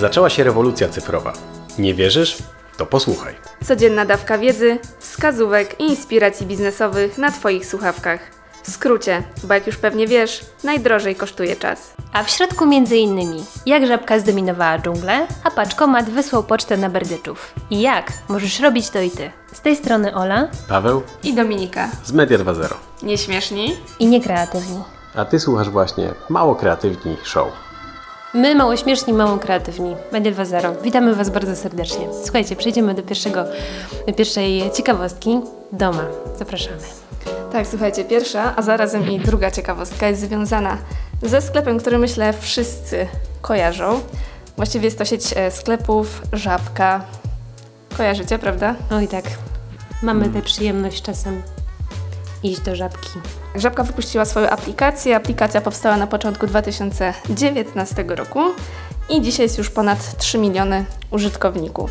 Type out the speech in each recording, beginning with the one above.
Zaczęła się rewolucja cyfrowa. Nie wierzysz? To posłuchaj. Codzienna dawka wiedzy, wskazówek i inspiracji biznesowych na Twoich słuchawkach. W skrócie, bo jak już pewnie wiesz, najdrożej kosztuje czas. A w środku między innymi, jak żabka zdominowała dżunglę, a paczkomat wysłał pocztę na berdyczów. I jak możesz robić to i ty. Z tej strony Ola Paweł I Dominika. z Media 2.0. Nieśmieszni? i niekreatywni. A ty słuchasz właśnie Mało Kreatywni Show. My mało śmieszni, mało kreatywni. Media 2.0. Witamy Was bardzo serdecznie. Słuchajcie, przejdziemy do pierwszego, do pierwszej ciekawostki. Doma. Zapraszamy. Tak, słuchajcie, pierwsza, a zarazem i druga ciekawostka jest związana ze sklepem, który myślę wszyscy kojarzą. Właściwie jest to sieć e, sklepów Żabka. Kojarzycie, prawda? Oj tak, mamy tę przyjemność czasem iść do żabki. Żabka wypuściła swoją aplikację. Aplikacja powstała na początku 2019 roku i dzisiaj jest już ponad 3 miliony użytkowników.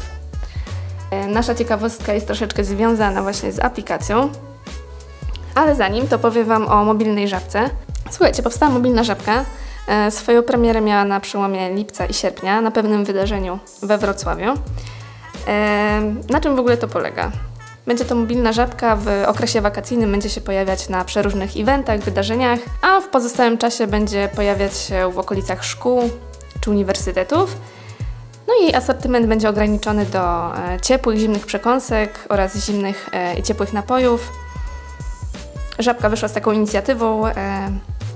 E, Nasza ciekawostka jest troszeczkę związana właśnie z aplikacją, ale zanim to powiem Wam o mobilnej żabce. Słuchajcie, powstała mobilna żabka. E, Swoją premierę miała na przełomie lipca i sierpnia na pewnym wydarzeniu we Wrocławiu. E, Na czym w ogóle to polega? Będzie to mobilna żabka w okresie wakacyjnym, będzie się pojawiać na przeróżnych eventach, wydarzeniach, a w pozostałym czasie będzie pojawiać się w okolicach szkół czy uniwersytetów. No i jej asortyment będzie ograniczony do e, ciepłych, zimnych przekąsek oraz zimnych e, i ciepłych napojów. Żabka wyszła z taką inicjatywą, e,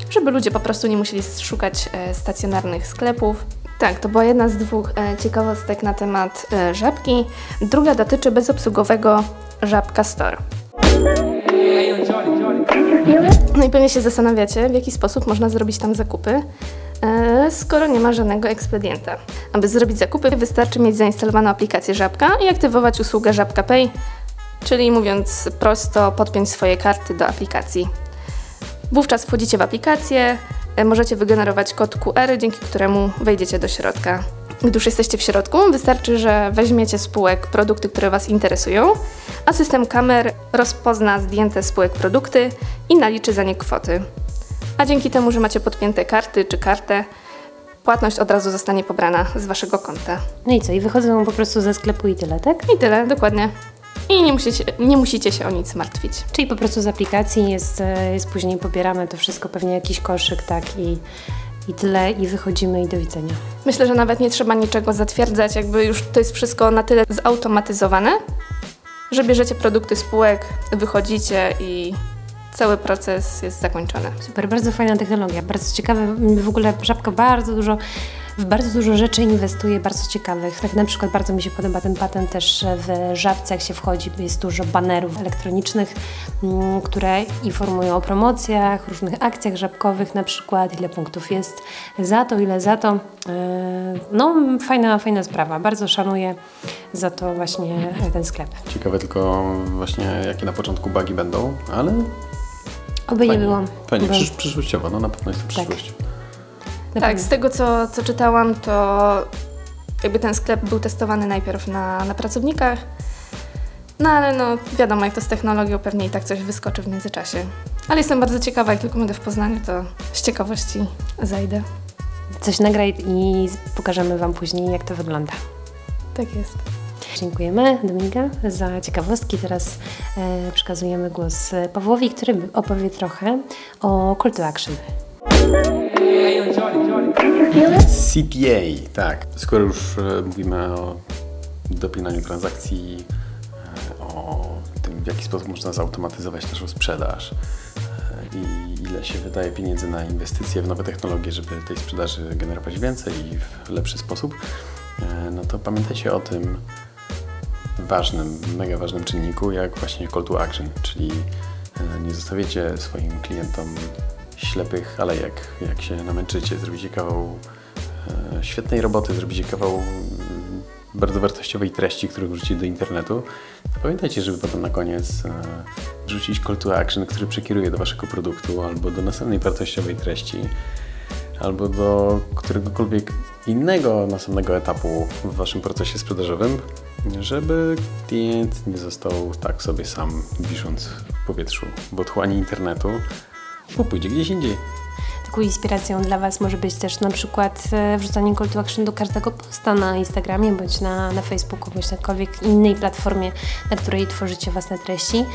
żeby ludzie po prostu nie musieli szukać stacjonarnych sklepów. Tak, to była jedna z dwóch e, ciekawostek na temat e, żabki. Druga dotyczy bezobsługowego Żabka Store. No i pewnie się zastanawiacie, w jaki sposób można zrobić tam zakupy, e, skoro nie ma żadnego ekspedienta. Aby zrobić zakupy, wystarczy mieć zainstalowaną aplikację Żabka i aktywować usługę Żabka Pay, czyli mówiąc prosto, podpiąć swoje karty do aplikacji. Wówczas wchodzicie w aplikację, możecie wygenerować kod QR, dzięki któremu wejdziecie do środka. Gdy już jesteście w środku, wystarczy, że weźmiecie z półek produkty, które Was interesują, a system kamer rozpozna zdjęte z półek produkty i naliczy za nie kwoty. A dzięki temu, że macie podpięte karty czy kartę, płatność od razu zostanie pobrana z Waszego konta. No i co? I wychodzą po prostu ze sklepu i tyle, tak? I tyle, dokładnie. I nie musicie, nie musicie się o nic martwić. Czyli po prostu z aplikacji jest, e, jest później pobieramy to wszystko, pewnie jakiś koszyk, tak i, i tyle i wychodzimy i do widzenia. Myślę, że nawet nie trzeba niczego zatwierdzać, jakby już to jest wszystko na tyle zautomatyzowane, że bierzecie produkty z półek, wychodzicie i cały proces jest zakończony. Super, bardzo fajna technologia, bardzo ciekawe. W ogóle Żabka bardzo dużo, w bardzo dużo rzeczy inwestuje, bardzo ciekawych. Tak na przykład bardzo mi się podoba ten patent też w Żabce, jak się wchodzi, jest dużo banerów elektronicznych, mm, które informują o promocjach, różnych akcjach żabkowych na przykład, ile punktów jest za to, ile za to. Yy, No, fajna, fajna sprawa. Bardzo szanuję za to właśnie ten sklep. Ciekawe tylko właśnie jakie na początku bugi będą, ale Oby nie fajnie. było. Fajnie, Bo- przysz, przyszłościowo, no na pewno jest to przyszłość. Na Tak, pewno. z tego co, co czytałam, to jakby ten sklep był testowany najpierw na, na pracownikach, no ale no wiadomo jak to z technologią, pewnie i tak coś wyskoczy w międzyczasie. Ale jestem bardzo ciekawa, jak tylko będę w Poznaniu, to z ciekawości zajdę. Coś nagraj i pokażemy Wam później, jak to wygląda. Tak jest. Dziękujemy Dominika za ciekawostki. Teraz e, przekazujemy głos Pawłowi, który opowie trochę o Call to Action. CTA, tak. Skoro już e, mówimy o dopinaniu transakcji, e, o tym, w jaki sposób można zautomatyzować naszą sprzedaż e, i ile się wydaje pieniędzy na inwestycje w nowe technologie, żeby tej sprzedaży generować więcej i w lepszy sposób, no to pamiętajcie o tym ważnym, mega ważnym czynniku, jak właśnie call to action, czyli nie zostawiecie swoim klientom ślepych alejek, jak się namęczycie, zrobicie kawał e, świetnej roboty, zrobicie kawał mm, bardzo wartościowej treści, którą wrzucicie do internetu, to pamiętajcie, żeby potem na koniec e, wrzucić call to action, który przekieruje do waszego produktu albo do następnej wartościowej treści, albo do któregokolwiek innego następnego etapu w waszym procesie sprzedażowym, żeby klient nie został tak sobie sam wisząc w powietrzu w otchłani internetu, bo pójdzie gdzieś indziej. przypadku inspiracją dla Was może być też na przykład e, wrzucanie call to action do każdego posta na Instagramie, bądź na, na Facebooku, bądź na jakiejkolwiek innej platformie, na której tworzycie własne treści.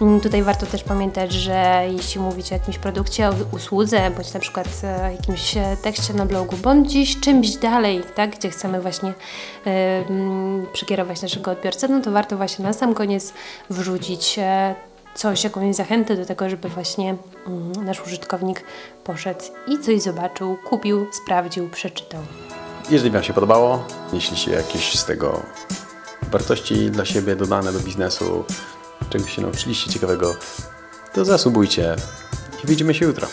Mm, Tutaj warto też pamiętać, że jeśli mówicie o jakimś produkcie, o usłudze, bądź na przykład e, jakimś e, tekście na blogu, bądź gdzieś czymś dalej, tak, gdzie chcemy właśnie mm, przekierować naszego odbiorcę, no to warto właśnie na sam koniec wrzucić e, coś, jakąś zachętę do tego, żeby właśnie mm, nasz użytkownik poszedł i coś zobaczył, kupił, sprawdził, przeczytał. Jeżeli Wam się podobało, jeśli jakieś z tego wartości dla siebie dodane do biznesu, czegoś się nauczyliście ciekawego, to zasubujcie i widzimy się jutro.